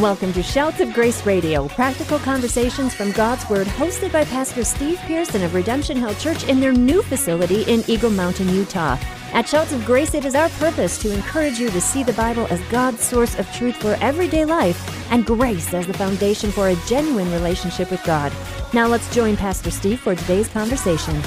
Welcome to Shouts of Grace Radio, practical conversations from God's Word, hosted by Pastor Steve Pearson of Redemption Hill Church in their new facility in Eagle Mountain, Utah. At Shouts of Grace, it is our purpose to encourage you to see the Bible as God's source of truth for everyday life and grace as the foundation for a genuine relationship with God. Now let's join Pastor Steve for today's conversation.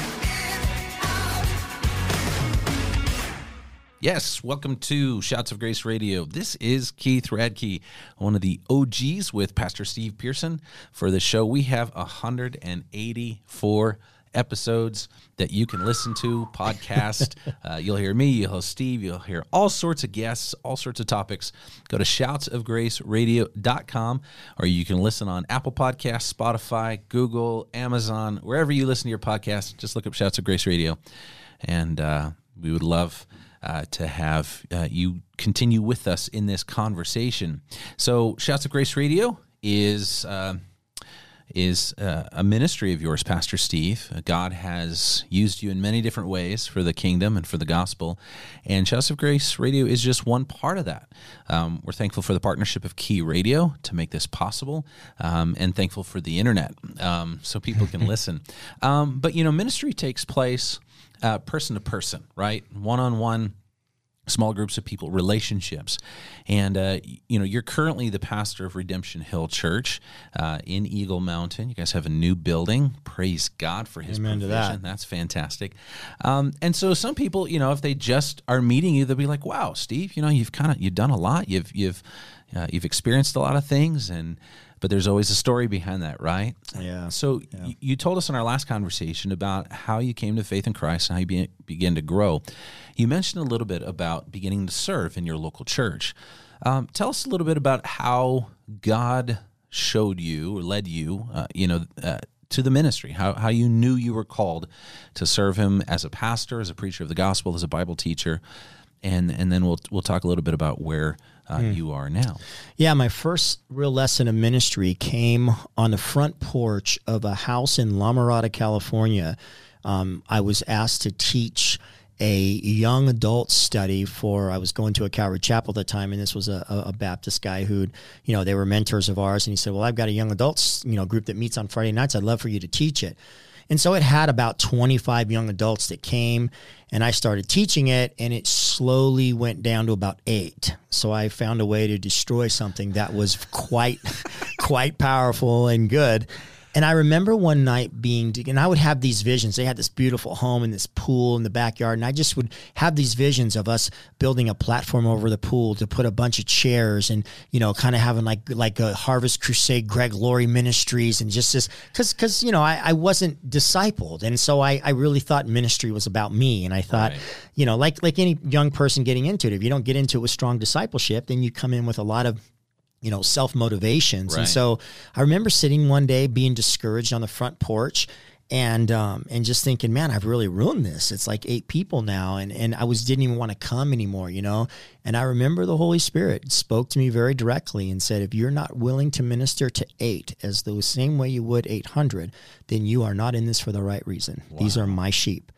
Yes, welcome to Shouts of Grace Radio. This is Keith Radke, one of the OGs with Pastor Steve Pearson. For the show, we have 184 episodes that you can listen to, podcast. uh, you'll hear me, you'll hear Steve, you'll hear all sorts of guests, all sorts of topics. Go to shoutsofgraceradio.com or you can listen on Apple Podcasts, Spotify, Google, Amazon, wherever you listen to your podcast. Just look up Shouts of Grace Radio. And uh, we would love uh, to have uh, you continue with us in this conversation. So, Shouts of Grace Radio is. Uh, is uh, a ministry of yours, Pastor Steve. God has used you in many different ways for the kingdom and for the gospel. And Shouts of Grace Radio is just one part of that. Um, we're thankful for the partnership of Key Radio to make this possible um, and thankful for the internet um, so people can listen. Um, but, you know, ministry takes place uh, person to person, right? One on one small groups of people relationships. And uh, you know you're currently the pastor of redemption hill church uh, in eagle mountain. You guys have a new building. Praise god for his Amen provision that. that's fantastic. Um, and so some people you know if they just are meeting you they'll be like wow steve you know you've kind of you've done a lot. You've you've uh, you've experienced a lot of things and but there's always a story behind that, right? Yeah. So yeah. Y- you told us in our last conversation about how you came to faith in Christ and how you be- began to grow. You mentioned a little bit about beginning to serve in your local church. Um, tell us a little bit about how God showed you or led you, uh, you know, uh, to the ministry. How how you knew you were called to serve Him as a pastor, as a preacher of the gospel, as a Bible teacher, and and then we'll we'll talk a little bit about where uh, Hmm. you are now. Yeah, my first real lesson of ministry came on the front porch of a house in La Mirada, California. Um, I was asked to teach a young adult study for I was going to a Calvary Chapel at the time, and this was a, a Baptist guy who, you know, they were mentors of ours, and he said, "Well, I've got a young adults, you know, group that meets on Friday nights. I'd love for you to teach it." And so it had about 25 young adults that came, and I started teaching it, and it slowly went down to about eight. So I found a way to destroy something that was quite, quite powerful and good. And I remember one night being, and I would have these visions. They had this beautiful home and this pool in the backyard. And I just would have these visions of us building a platform over the pool to put a bunch of chairs and, you know, kind of having like, like a Harvest Crusade, Greg Laurie Ministries and just this, cause, cause, you know, I, I wasn't discipled. And so I, I really thought ministry was about me. And I thought, Right. you know, like, like any young person getting into it, if you don't get into it with strong discipleship, then you come in with a lot of, you know, self motivations. Right. And so I remember sitting one day being discouraged on the front porch and um, and just thinking, man, I've really ruined this. It's like eight people now, and and I was didn't even want to come anymore, you know. And I remember the Holy Spirit spoke to me very directly and said, if you're not willing to minister to eight as the same way you would eight hundred, then you are not in this for the right reason. These are my sheep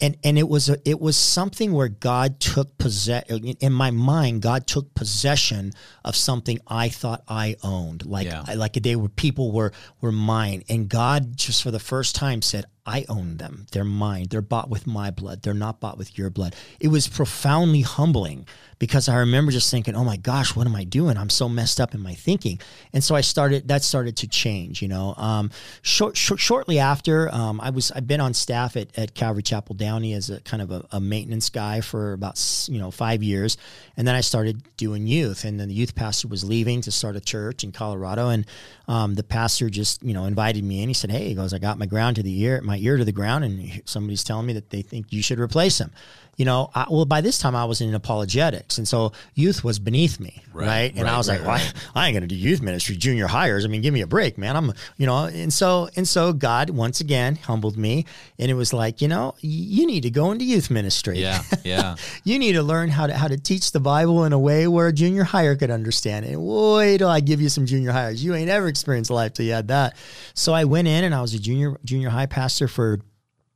and and it was a, it was something where God took possession in my mind. God took possession of something I thought I owned, like Yeah. Like a day where people were were mine, and God just for the first time said, "I own them. They're mine. They're bought with my blood. They're not bought with your blood." It was profoundly humbling because I remember just thinking, "Oh my gosh, what am I doing? I'm so messed up in my thinking." And so I started. That started to change. You know, um, short, short, shortly after, um, I was I've been on staff at, at Calvary Chapel Downey as a kind of a, a maintenance guy for about you know five years, and then I started doing youth. And then the youth pastor was leaving to start a church in Colorado, and um, the pastor just you know invited me in. He said, "Hey," he goes, "I got my ground to the ear, my ear to the ground, and somebody's telling me that they think you should replace him." You know, I, well, by this time I was in apologetics, and so youth was beneath me, Right, right? And right, I was right, like, "Why? I ain't gonna do youth ministry, junior hires. I mean, give me a break, man. I'm, you know." And so, and so, God once again humbled me, and it was like, you know, you need to go into youth ministry. Yeah, yeah. you need to learn how to how to teach the Bible in a way where a junior hire could understand it. Wait till I give you some junior hires. You ain't ever experienced life till you had that. So I went in and I was a junior junior high pastor for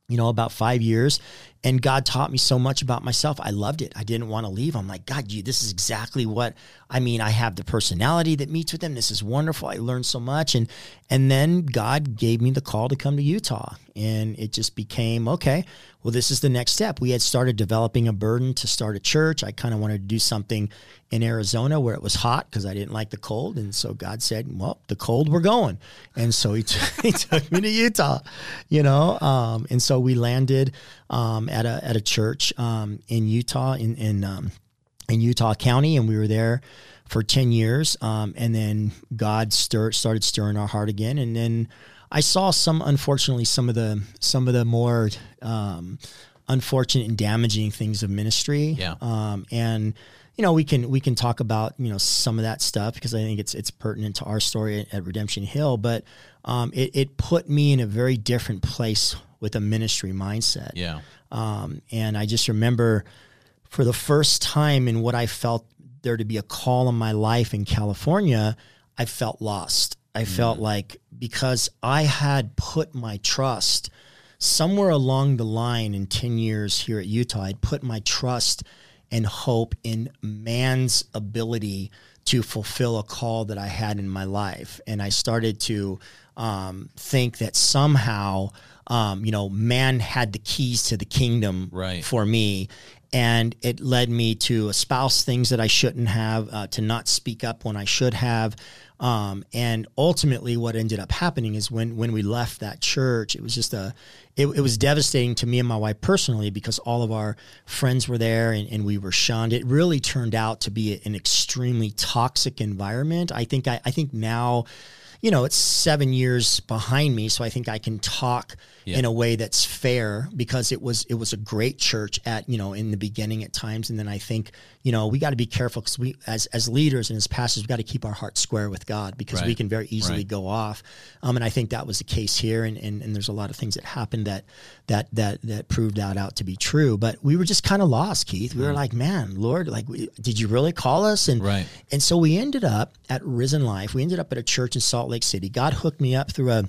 you know about five years and God taught me so much about myself. I loved it. I didn't want to leave. I'm like, God, you, this is exactly what I mean. I have the personality that meets with them. This is wonderful. I learned so much. And, and then God gave me the call to come to Utah and it just became, okay, well, this is the next step. We had started developing a burden to start a church. I kind of wanted to do something in Arizona where it was hot because I didn't like the cold. And so God said, well, the cold, we're going. And so he, t- he took me to Utah, you know. Um, and so we landed um, at, a, at a church um, in Utah, in, in, um, in Utah County. And we were there for 10 years. Um, and then God stir- started stirring our heart again. And then I saw some, unfortunately, some of the some of the more um, unfortunate and damaging things of ministry. Yeah. Um, and you know, we can we can talk about you know some of that stuff because I think it's it's pertinent to our story at, Redemption Hill. But um, it it put me in a very different place with a ministry mindset. Yeah. Um, and I just remember for the first time in what I felt there to be a call in my life in California, I felt lost. I felt mm. like because I had put my trust somewhere along the line in 10 years here at Utah, I'd put my trust and hope in man's ability to fulfill a call that I had in my life. And I started to um, think that somehow, um, you know, man had the keys to the kingdom right. for me and it led me to espouse things that I shouldn't have, uh, to not speak up when I should have. Um, and ultimately, what ended up happening is when when we left that church, it was just a, it, it was devastating to me and my wife personally because all of our friends were there and, and we were shunned. It really turned out to be an extremely toxic environment. I think I, I think now you know, it's seven years behind me, so I think I can talk yeah. in a way that's fair because it was it was a great church at you know in the beginning at times, and then I think you know we got to be careful because we as as leaders and as pastors we got to keep our hearts square with God because right. we can very easily right. go off, um, and I think that was the case here, and, and and there's a lot of things that happened that that that that proved that out to be true, but we were just kind of lost, Keith. We were mm. like, man, Lord, like, did you really call us? And right. and so we ended up at Risen Life. We ended up at a church in Salt Lake City. God hooked me up through a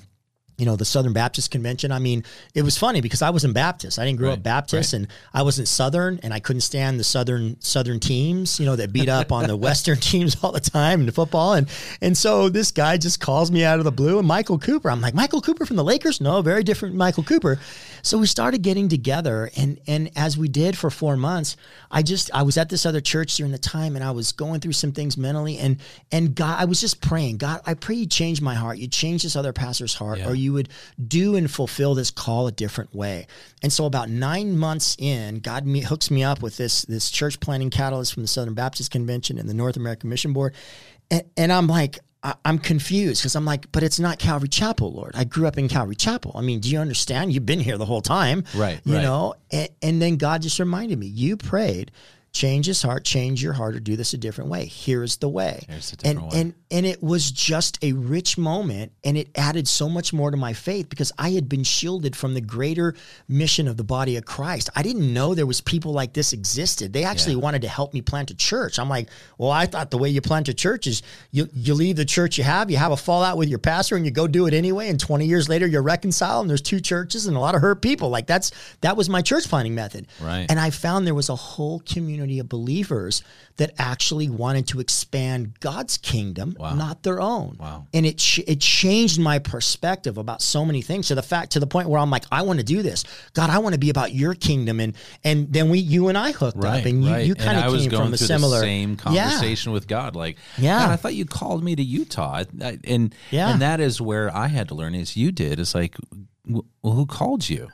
you know, the Southern Baptist Convention. I mean, it was funny because I wasn't Baptist. I didn't grow right, up Baptist, right. and I wasn't Southern, and I couldn't stand the Southern Southern teams, you know, that beat up on the Western teams all the time in football. And and so this guy just calls me out of the blue, and Michael Cooper. I'm like, Michael Cooper from the Lakers? No, very different Michael Cooper. So we started getting together, and and as we did for four months, I just I was at this other church during the time, and I was going through some things mentally, and and God, I was just praying, God, I pray you change my heart, you change this other pastor's heart, yeah. or you would do and fulfill this call a different way. And so about nine months in, God me, hooks me up with this this church planting catalyst from the Southern Baptist Convention and the North American Mission Board, and, and I'm like I, am confused because I'm like, but it's not Calvary Chapel, Lord. I grew up in Calvary Chapel. I mean, do you understand? You've been here the whole time, right? You right. know, and, and then God just reminded me, you prayed change his heart, change your heart, or do this a different way. Here's the way. Here's and way. and and it was just a rich moment, and it added so much more to my faith because I had been shielded from the greater mission of the body of Christ. I didn't know there was people like this existed. They actually yeah. wanted to help me plant a church. I'm like, well, I thought the way you plant a church is you you leave the church you have, you have a fallout with your pastor, and you go do it anyway. And 20 years later, you're reconciled, and there's two churches and a lot of hurt people. Like that's that was my church planting method. Right. And I found there was a whole community community of believers that actually wanted to expand God's kingdom, wow. not their own. Wow. And it ch- it changed my perspective about so many things to the fact to the point where I'm like, I want to do this. God, I want to be about your kingdom. And and then we you and I hooked right, up and you, right. you kind of came from a similar same conversation yeah. with God. Like, yeah, I thought you called me to Utah. and yeah. and that is where I had to learn as you did. It's like, well, who called you?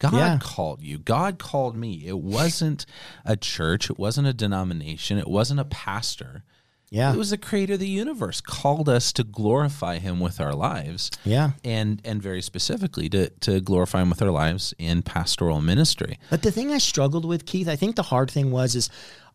God yeah. called you. God called me. It wasn't a church. It wasn't a denomination. It wasn't a pastor. Yeah. It was the creator of the universe called us to glorify him with our lives. Yeah. And and very specifically to to glorify him with our lives in pastoral ministry. But the thing I struggled with, Keith, I think the hard thing was is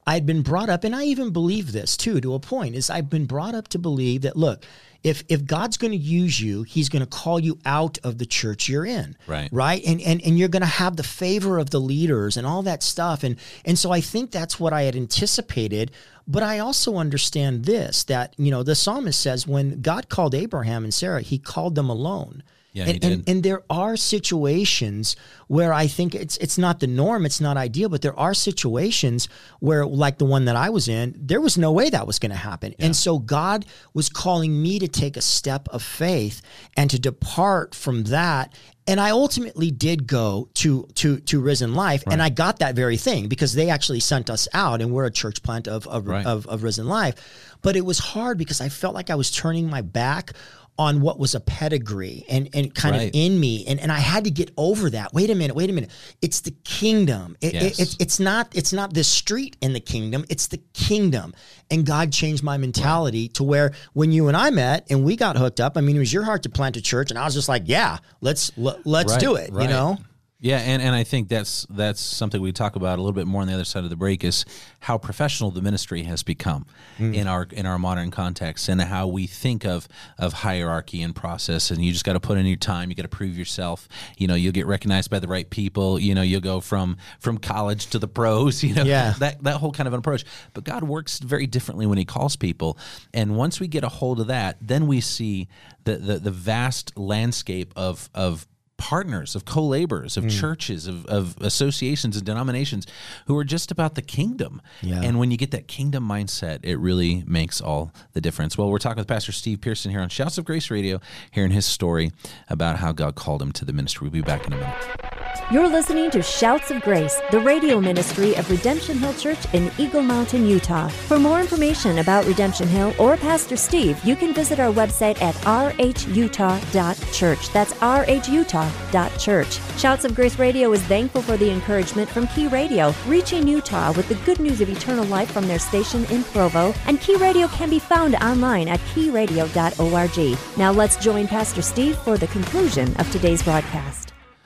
I'd been brought up, and I even believe this too, to a point, is I've been brought up to believe that look, if if God's going to use you, He's going to call you out of the church you're in, right? Right, and and and you're going to have the favor of the leaders and all that stuff, and and so I think that's what I had anticipated. But I also understand this that you know the psalmist says when God called Abraham and Sarah, He called them alone. Yeah, he and, did. and and there are situations where I think it's it's not the norm, it's not ideal, but there are situations where, like the one that I was in, there was no way that was going to happen, and so God was calling me to take a step of faith and to depart from that. And I ultimately did go to to to Risen Life, and I got that very thing because they actually sent us out, and we're a church plant of of, Right. of of Risen Life. But it was hard because I felt like I was turning my back on what was a pedigree and, and kind Right. of in me. And, and I had to get over that. Wait a minute, wait a minute. It's the kingdom. It, it- Yes. it's, it's not it's not this street in the kingdom. It's the kingdom. And God changed my mentality to where when you and I met and we got hooked up, I mean, it was your heart to plant a church. And I was just like, yeah, let's, let, let's Right, do it, right. you know? Yeah, and, and I think that's that's something we talk about a little bit more on the other side of the break is how professional the ministry has become Mm. in our in our modern context and how we think of of hierarchy and process and you just got to put in your time you got to prove yourself you know you'll get recognized by the right people you know you'll go from from college to the pros you know Yeah. that that whole kind of an approach but God works very differently when he calls people and once we get a hold of that then we see the the, the vast landscape of of partners, of co-laborers, of hmm. churches, of, of associations and denominations who are just about the kingdom. Yeah. And when you get that kingdom mindset, it really makes all the difference. Well, we're talking with Pastor Steve Pearson here on Shouts of Grace Radio, hearing his story about how God called him to the ministry. We'll be back in a minute. You're listening to Shouts of Grace, the radio ministry of Redemption Hill Church in Eagle Mountain, Utah. For more information about Redemption Hill or Pastor Steve, you can visit our website at rhutah.church. That's rhutah.church. Shouts of Grace Radio is thankful for the encouragement from Key Radio, reaching Utah with the good news of eternal life from their station in Provo. And Key Radio can be found online at keyradio.org. Now let's join Pastor Steve for the conclusion of today's broadcast.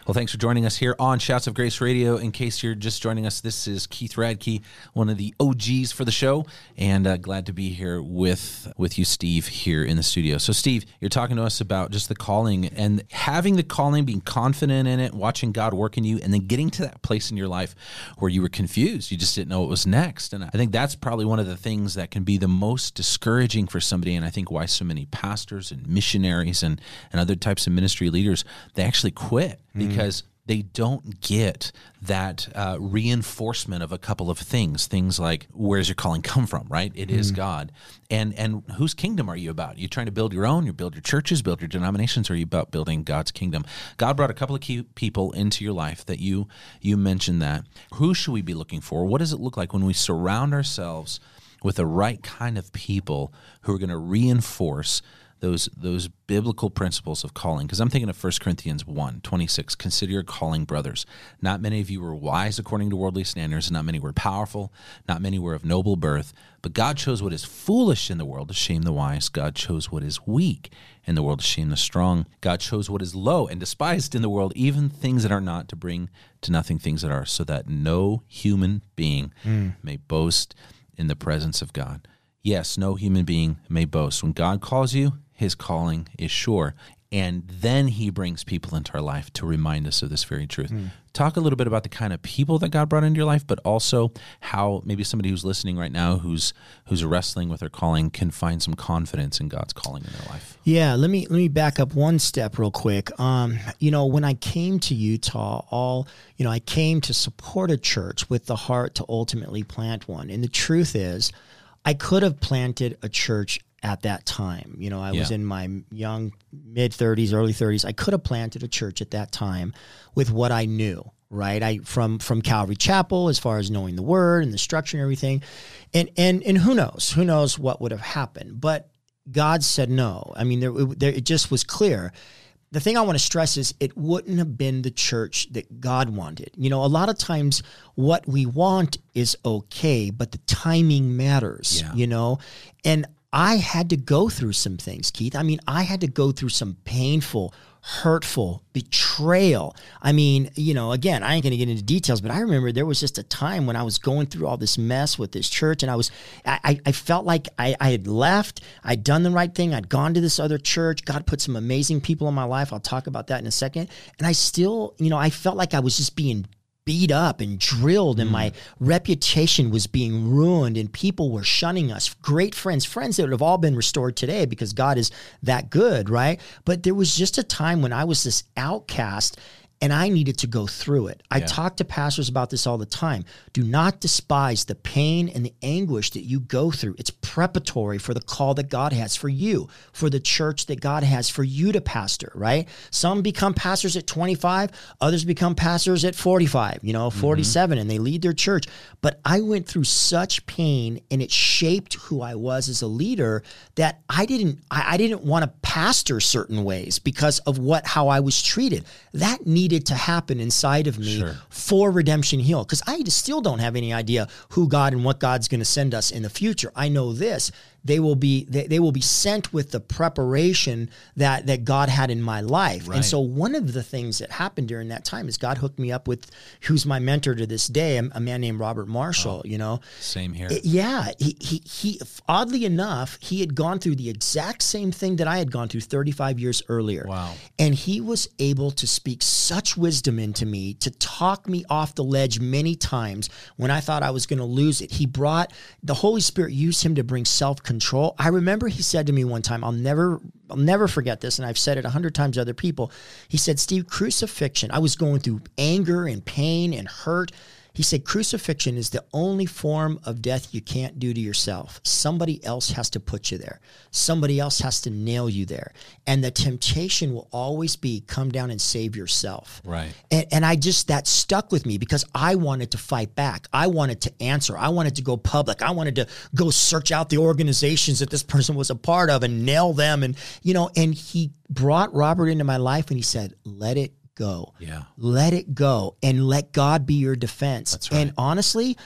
Well, thanks for joining us here on Shouts of Grace Radio. In case you're just joining us, this is Keith Radke, one of the OGs for the show, and uh, glad to be here with with you, Steve, here in the studio. So, Steve, you're talking to us about just the calling and having the calling, being confident in it, watching God work in you, and then getting to that place in your life where you were confused. You just didn't know what was next. And I think that's probably one of the things that can be the most discouraging for somebody, and I think why so many pastors and missionaries and, and other types of ministry leaders, they actually quit because they don't get that uh, reinforcement of a couple of things. Things like where's your calling come from, right? It is God, and and whose kingdom are you about? you trying to build your own? You build your churches, build your denominations, or are you about building God's kingdom? God brought a couple of key people into your life that you you mentioned that. Who should we be looking for? What does it look like when we surround ourselves with the right kind of people who are going to reinforce those those biblical principles of calling. Because i'm thinking of 1 corinthians 1 26 consider your calling brothers. Not many of you were wise according to worldly standards and not many were powerful not many were of noble birth but god chose what is foolish in the world to shame the wise. God chose what is weak in the world to shame the strong. God chose what is low and despised in the world even things that are not to bring to nothing things that are so that no human being mm. may boast in the presence of god. Yes, no human being may boast. When God calls you, his calling is sure. And then he brings people into our life to remind us of this very truth. Talk a little bit about the kind of people that God brought into your life, but also how maybe somebody who's listening right now who's who's wrestling with their calling can find some confidence in God's calling in their life. Yeah, let me let me back up one step real quick. Um, you know, when I came to Utah, all you know, I came to support a church with the heart to ultimately plant one. And the truth is, I could have planted a church at that time. You know, I was in my young mid 30s, early 30s. I could have planted a church at that time with what I knew, right? I from from Calvary Chapel as far as knowing the word and the structure and everything. And and and who knows? Who knows what would have happened? But God said no. I mean, there, there it just was clear. The thing I want to stress is it wouldn't have been the church that God wanted. You know, a lot of times what we want is okay, but the timing matters, Yeah. you know? And I had to go through some things, Keith. I mean, I had to go through some painful, hurtful betrayal. I mean, you know, again, I ain't going to get into details, but I remember there was just a time when I was going through all this mess with this church, and I was, I, I- I felt like I, I had left, I'd done the right thing, I'd gone to this other church. God put some amazing people in my life. I'll talk about that in a second, and I still, you know, I felt like I was just being beat up and drilled, and my mm. reputation was being ruined, and people were shunning us. Great friends, friends that would have all been restored today because God is that good, right? But there was just a time when I was this outcast and I needed to go through it. I Yeah. talk to pastors about this all the time. Do not despise the pain and the anguish that you go through. It's preparatory for the call that God has for you, for the church that God has for you to pastor, right? Some become pastors at 25, others become pastors at 45, you know, mm-hmm. 47, and they lead their church. But I went through such pain and it shaped who I was as a leader that I didn't I, I didn't want to pastor certain ways because of what how I was treated. That needed to happen inside of me Sure. for Redemption Hill because I still don't have any idea who God and what God's going to send us in the future. I know this. They will be they, they will be sent with the preparation that that God had in my life. Right. And so one of the things that happened during that time is God hooked me up with who's my mentor to this day, a, a man named Robert Marshall, oh, you know. Same here. It- yeah, he, he he oddly enough, he had gone through the exact same thing that I had gone through 35 years earlier. Wow. And he was able to speak such wisdom into me, to talk me off the ledge many times when I thought I was going to lose it. He brought the Holy Spirit used him to bring self-control. I remember he said to me one time, I'll never I'll never forget this and I've said it a hundred times to other people. He said, "Steve, crucifixion. I was going through anger and pain and hurt." He said, Crucifixion is the only form of death you can't do to yourself. Somebody else has to put you there, somebody else has to nail you there. And the temptation will always be come down and save yourself. Right. And, and I just, that stuck with me because I wanted to fight back. I wanted to answer. I wanted to go public. I wanted to go search out the organizations that this person was a part of and nail them. And, you know, and he brought Robert into my life and he said, let it go. Yeah. Let it go and let God be your defense. Right. And honestly,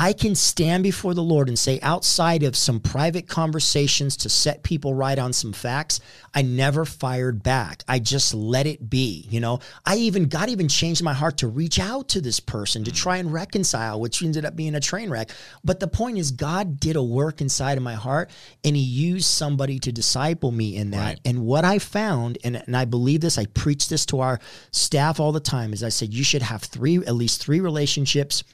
I can stand before the Lord and say, outside of some private conversations to set people right on some facts, I never fired back. I just let it be. You know, I even, God even changed my heart to reach out to this person to try and reconcile, which ended up being a train wreck. But the point is, God did a work inside of my heart and He used somebody to disciple me in that. Right. And what I found, and, and I believe this, I preach this to our staff all the time, is I said, you should have three, at least three relationships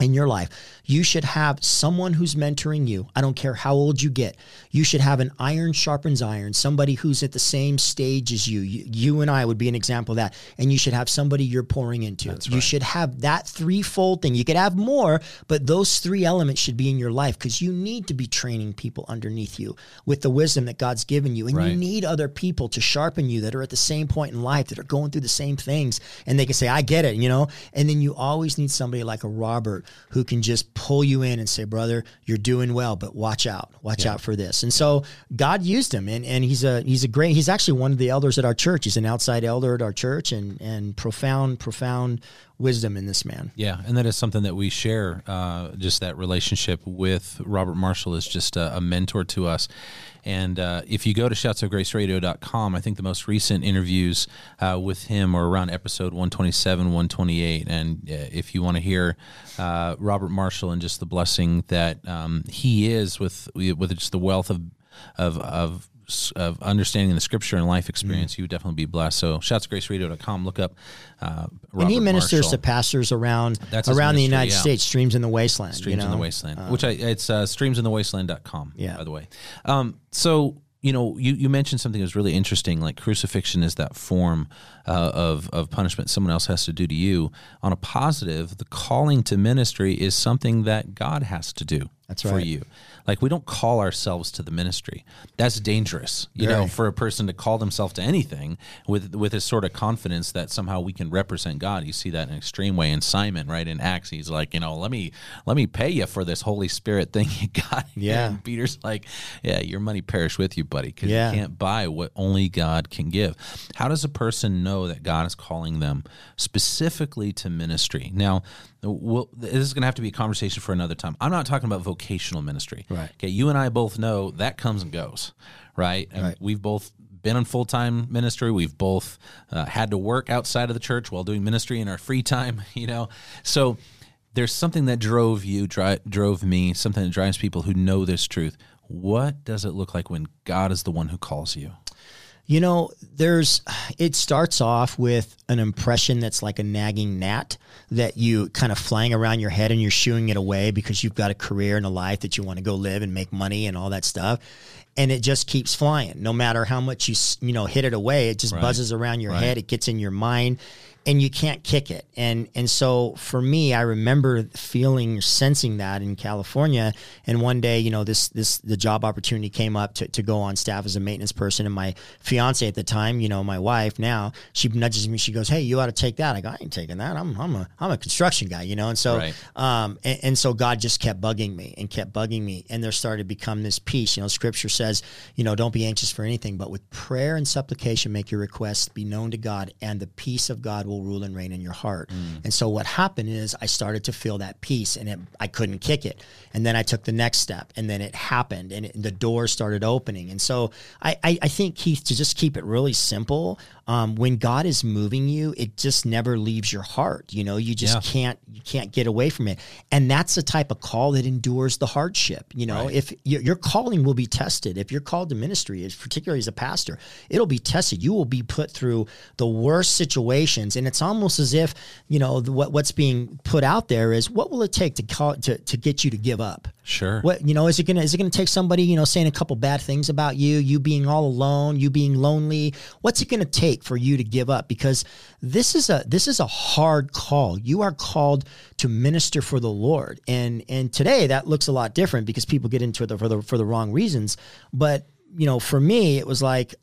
in your life. You should have someone who's mentoring you. I don't care how old you get. You should have an iron sharpens iron, somebody who's at the same stage as you. You, you and I would be an example of that. And you should have somebody you're pouring into. You should have that threefold thing. You could have more, but those three elements should be in your life because you need to be training people underneath you with the wisdom that God's given you. And Right. you need other people to sharpen you that are at the same point in life, that are going through the same things. And they can say, I get it, you know? And then you always need somebody like a Robert who can just pull you in and say, brother, you're doing well, but watch out, watch out for this. And so God used him and, and he's a, he's a great, he's actually one of the elders at our church. He's an outside elder at our church and, and profound, profound wisdom in this man. Yeah, and that is something that we share. Uh, just that relationship with Robert Marshall is just a, a mentor to us. And uh, if you go to shoutsofgraceradio.com, I think the most recent interviews uh, with him are around episode 127, 128. And uh, if you want to hear uh, Robert Marshall and just the blessing that um, he is with with just the wealth of of of of understanding the scripture and life experience, you would definitely be blessed. So, shoutsofgraceradio.com, look up uh, and he ministers Marshall. to pastors around That's around the United yeah. States, streams in the wasteland. Streams you know? in the Wasteland, which I it's uh, streamsinthewasteland.com. Yeah. by the way. Um, so you know, you, you mentioned something that was really interesting. Like crucifixion is that form uh, of of punishment someone else has to do to you. On a positive, the calling to ministry is something that God has to do. That's right. for you. Like we don't call ourselves to the ministry. That's dangerous, you know, for a person to call themselves to anything with with a sort of confidence that somehow we can represent God. You see that in an extreme way in Simon, right? In Acts, he's like, you know, let me let me pay you for this Holy Spirit thing you got. Yeah. And Peter's like, yeah, your money perish with you, buddy, because Yeah. you can't buy what only God can give. How does a person know that God is calling them specifically to ministry? Now, we'll, this is going to have to be a conversation for another time. I'm not talking about vocational ministry. Right. Okay. You and I both know that comes and goes, right? And Right. We've both been in full time ministry. We've both uh, had to work outside of the church while doing ministry in our free time, you know? So there's something that drove you, dri- drove me, something that drives people who know this truth. What does it look like when God is the one who calls you? You know, there's it starts off with an impression that's like a nagging gnat that you kind of flying around your head and you're shooing it away because you've got a career and a life that you want to go live and make money and all that stuff. And it just keeps flying. No matter how much you you know hit it away, it just Right. buzzes around your Right. head. It gets in your mind and you can't kick it. And and so for me, I remember feeling sensing that in California. And one day, you know, this this the job opportunity came up to, to go on staff as a maintenance person. And my fiance at the time, you know, my wife now, she nudges me, she goes, Hey, you ought to take that. I go, I ain't taking that. I'm I'm a I'm a construction guy, you know. And so Right. um and, and so God just kept bugging me and kept bugging me. And there started to become this peace. You know, scripture says, you know, don't be anxious for anything, but with prayer and supplication make your requests be known to God, and the peace of God will rule and reign in your heart. Mm. And so what happened is I started to feel that peace and it, I couldn't kick it. And then I took the next step and then it happened and, it, the door started opening. And so I, I, I think, Keith, to just keep it really simple, um, when God is moving you, it just never leaves your heart. You know, you just Yeah. can't you can't get away from it. And that's the type of call that endures the hardship. You know, Right. if your, your calling will be tested, if you're called to ministry, particularly as a pastor, it'll be tested. You will be put through the worst situations, and it's almost as if you know the, what what's being put out there is what will it take to call to to get you to give up. Sure. What you know is it gonna is it gonna take somebody you know saying a couple bad things about you, you being all alone, you being lonely? What's it gonna take for you to give up? Because this is a this is a hard call. You are called to minister for the Lord, and and today that looks a lot different because people get into it for the for the wrong reasons. But you know, for me, it was like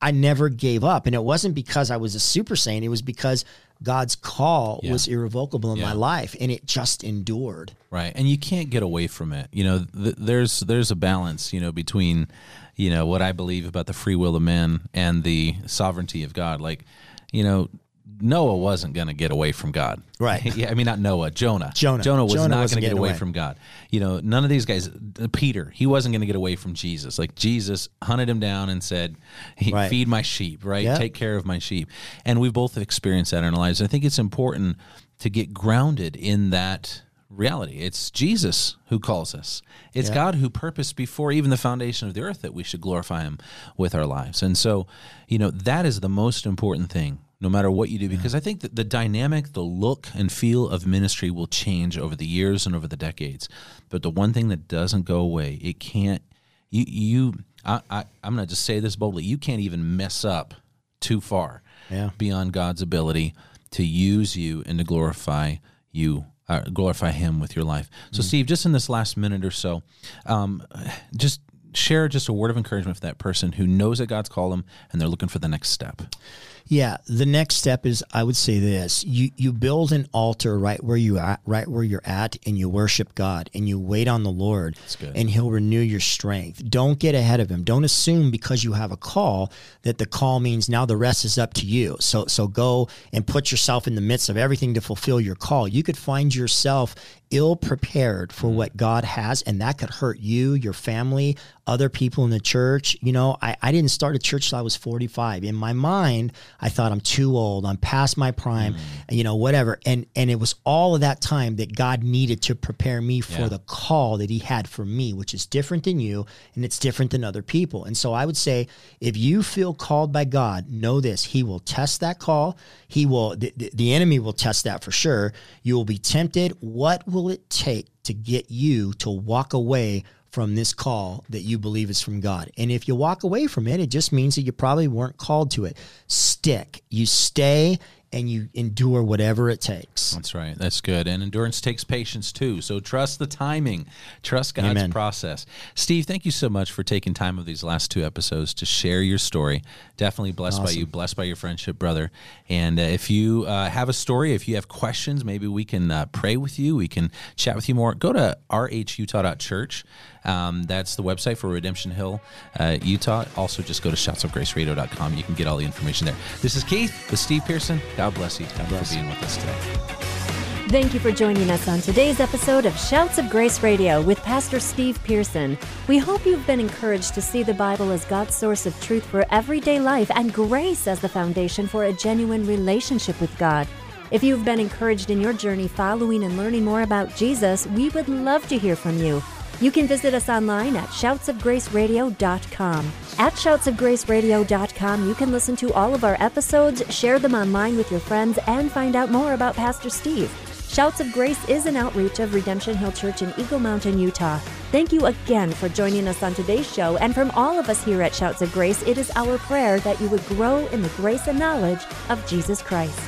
I never gave up. And it wasn't because I was a super saint, it was because God's call Yeah. was irrevocable in Yeah. my life and it just endured. Right, and you can't get away from it. You know, th- there's there's a balance, you know, between you know what I believe about the free will of man and the sovereignty of God. Like, you know, Noah wasn't going to get away from God. Right. yeah, I mean not Noah, Jonah. Jonah. Jonah was Jonah not going to get away, away. from God. You know, none of these guys. uh, Peter, he wasn't going to get away from Jesus. Like Jesus hunted him down and said, he, Right. "Feed my sheep, right? Yeah. Take care of my sheep." And we've both experienced that in our lives. I think it's important to get grounded in that reality. It's Jesus who calls us. It's Yeah. God who purposed before even the foundation of the earth that we should glorify him with our lives. And so, you know, that is the most important thing no matter what you do because I think that the dynamic, the look and feel of ministry will change over the years and over the decades. But the one thing that doesn't go away, it can't you you I, I I'm going to just say this boldly. You can't even mess up too far Yeah. beyond God's ability to use you and to glorify you, uh, glorify Him with your life. So, Steve, just in this last minute or so, um, just share just a word of encouragement for that person who knows that God's called them and they're looking for the next step. Yeah, the next step is I would say this: you you build an altar right where you at, right where you're at, and you worship God, and you wait on the Lord, and He'll renew your strength. Don't get ahead of Him. Don't assume because you have a call that the call means now the rest is up to you. So so go and put yourself in the midst of everything to fulfill your call. You could find yourself ill prepared for mm-hmm. what God has, and that could hurt you, your family, other people in the church. You know, I, I didn't start a church till I was 45. In my mind, I thought I'm too old, I'm past my prime, mm. you know, whatever. And and it was all of that time that God needed to prepare me for Yeah. the call that He had for me, which is different than you and it's different than other people. And so I would say if you feel called by God, know this He will test that call. He will, the, the, the enemy will test that for sure. You will be tempted. What will it take to get you to walk away from this call that you believe is from God? And if you walk away from it, it just means that you probably weren't called to it. Stick. You stay and you endure whatever it takes. That's right. That's good. And endurance takes patience too. So trust the timing, trust God's Amen. process. Steve, thank you so much for taking time of these last two episodes to share your story. Definitely blessed by you, blessed by your friendship, brother. And uh, if you uh, have a story, if you have questions, maybe we can uh, pray with you. We can chat with you more. Go to rhutah.church. Um, that's the website for Redemption Hill, uh, Utah. Also, just go to shoutsofgraceradio.com. You can get all the information there. This is Keith with Steve Pearson. God bless you. Thank you bless for being with us today. Thank you for joining us on today's episode of Shouts of Grace Radio with Pastor Steve Pearson. We hope you've been encouraged to see the Bible as God's source of truth for everyday life and grace as the foundation for a genuine relationship with God. If you've been encouraged in your journey following and learning more about Jesus, we would love to hear from you. You can visit us online at shoutsofgraceradio.com. At shoutsofgraceradio.com, you can listen to all of our episodes, share them online with your friends, and find out more about Pastor Steve. Shouts of Grace is an outreach of Redemption Hill Church in Eagle Mountain, Utah. Thank you again for joining us on today's show, and from all of us here at Shouts of Grace, it is our prayer that you would grow in the grace and knowledge of Jesus Christ.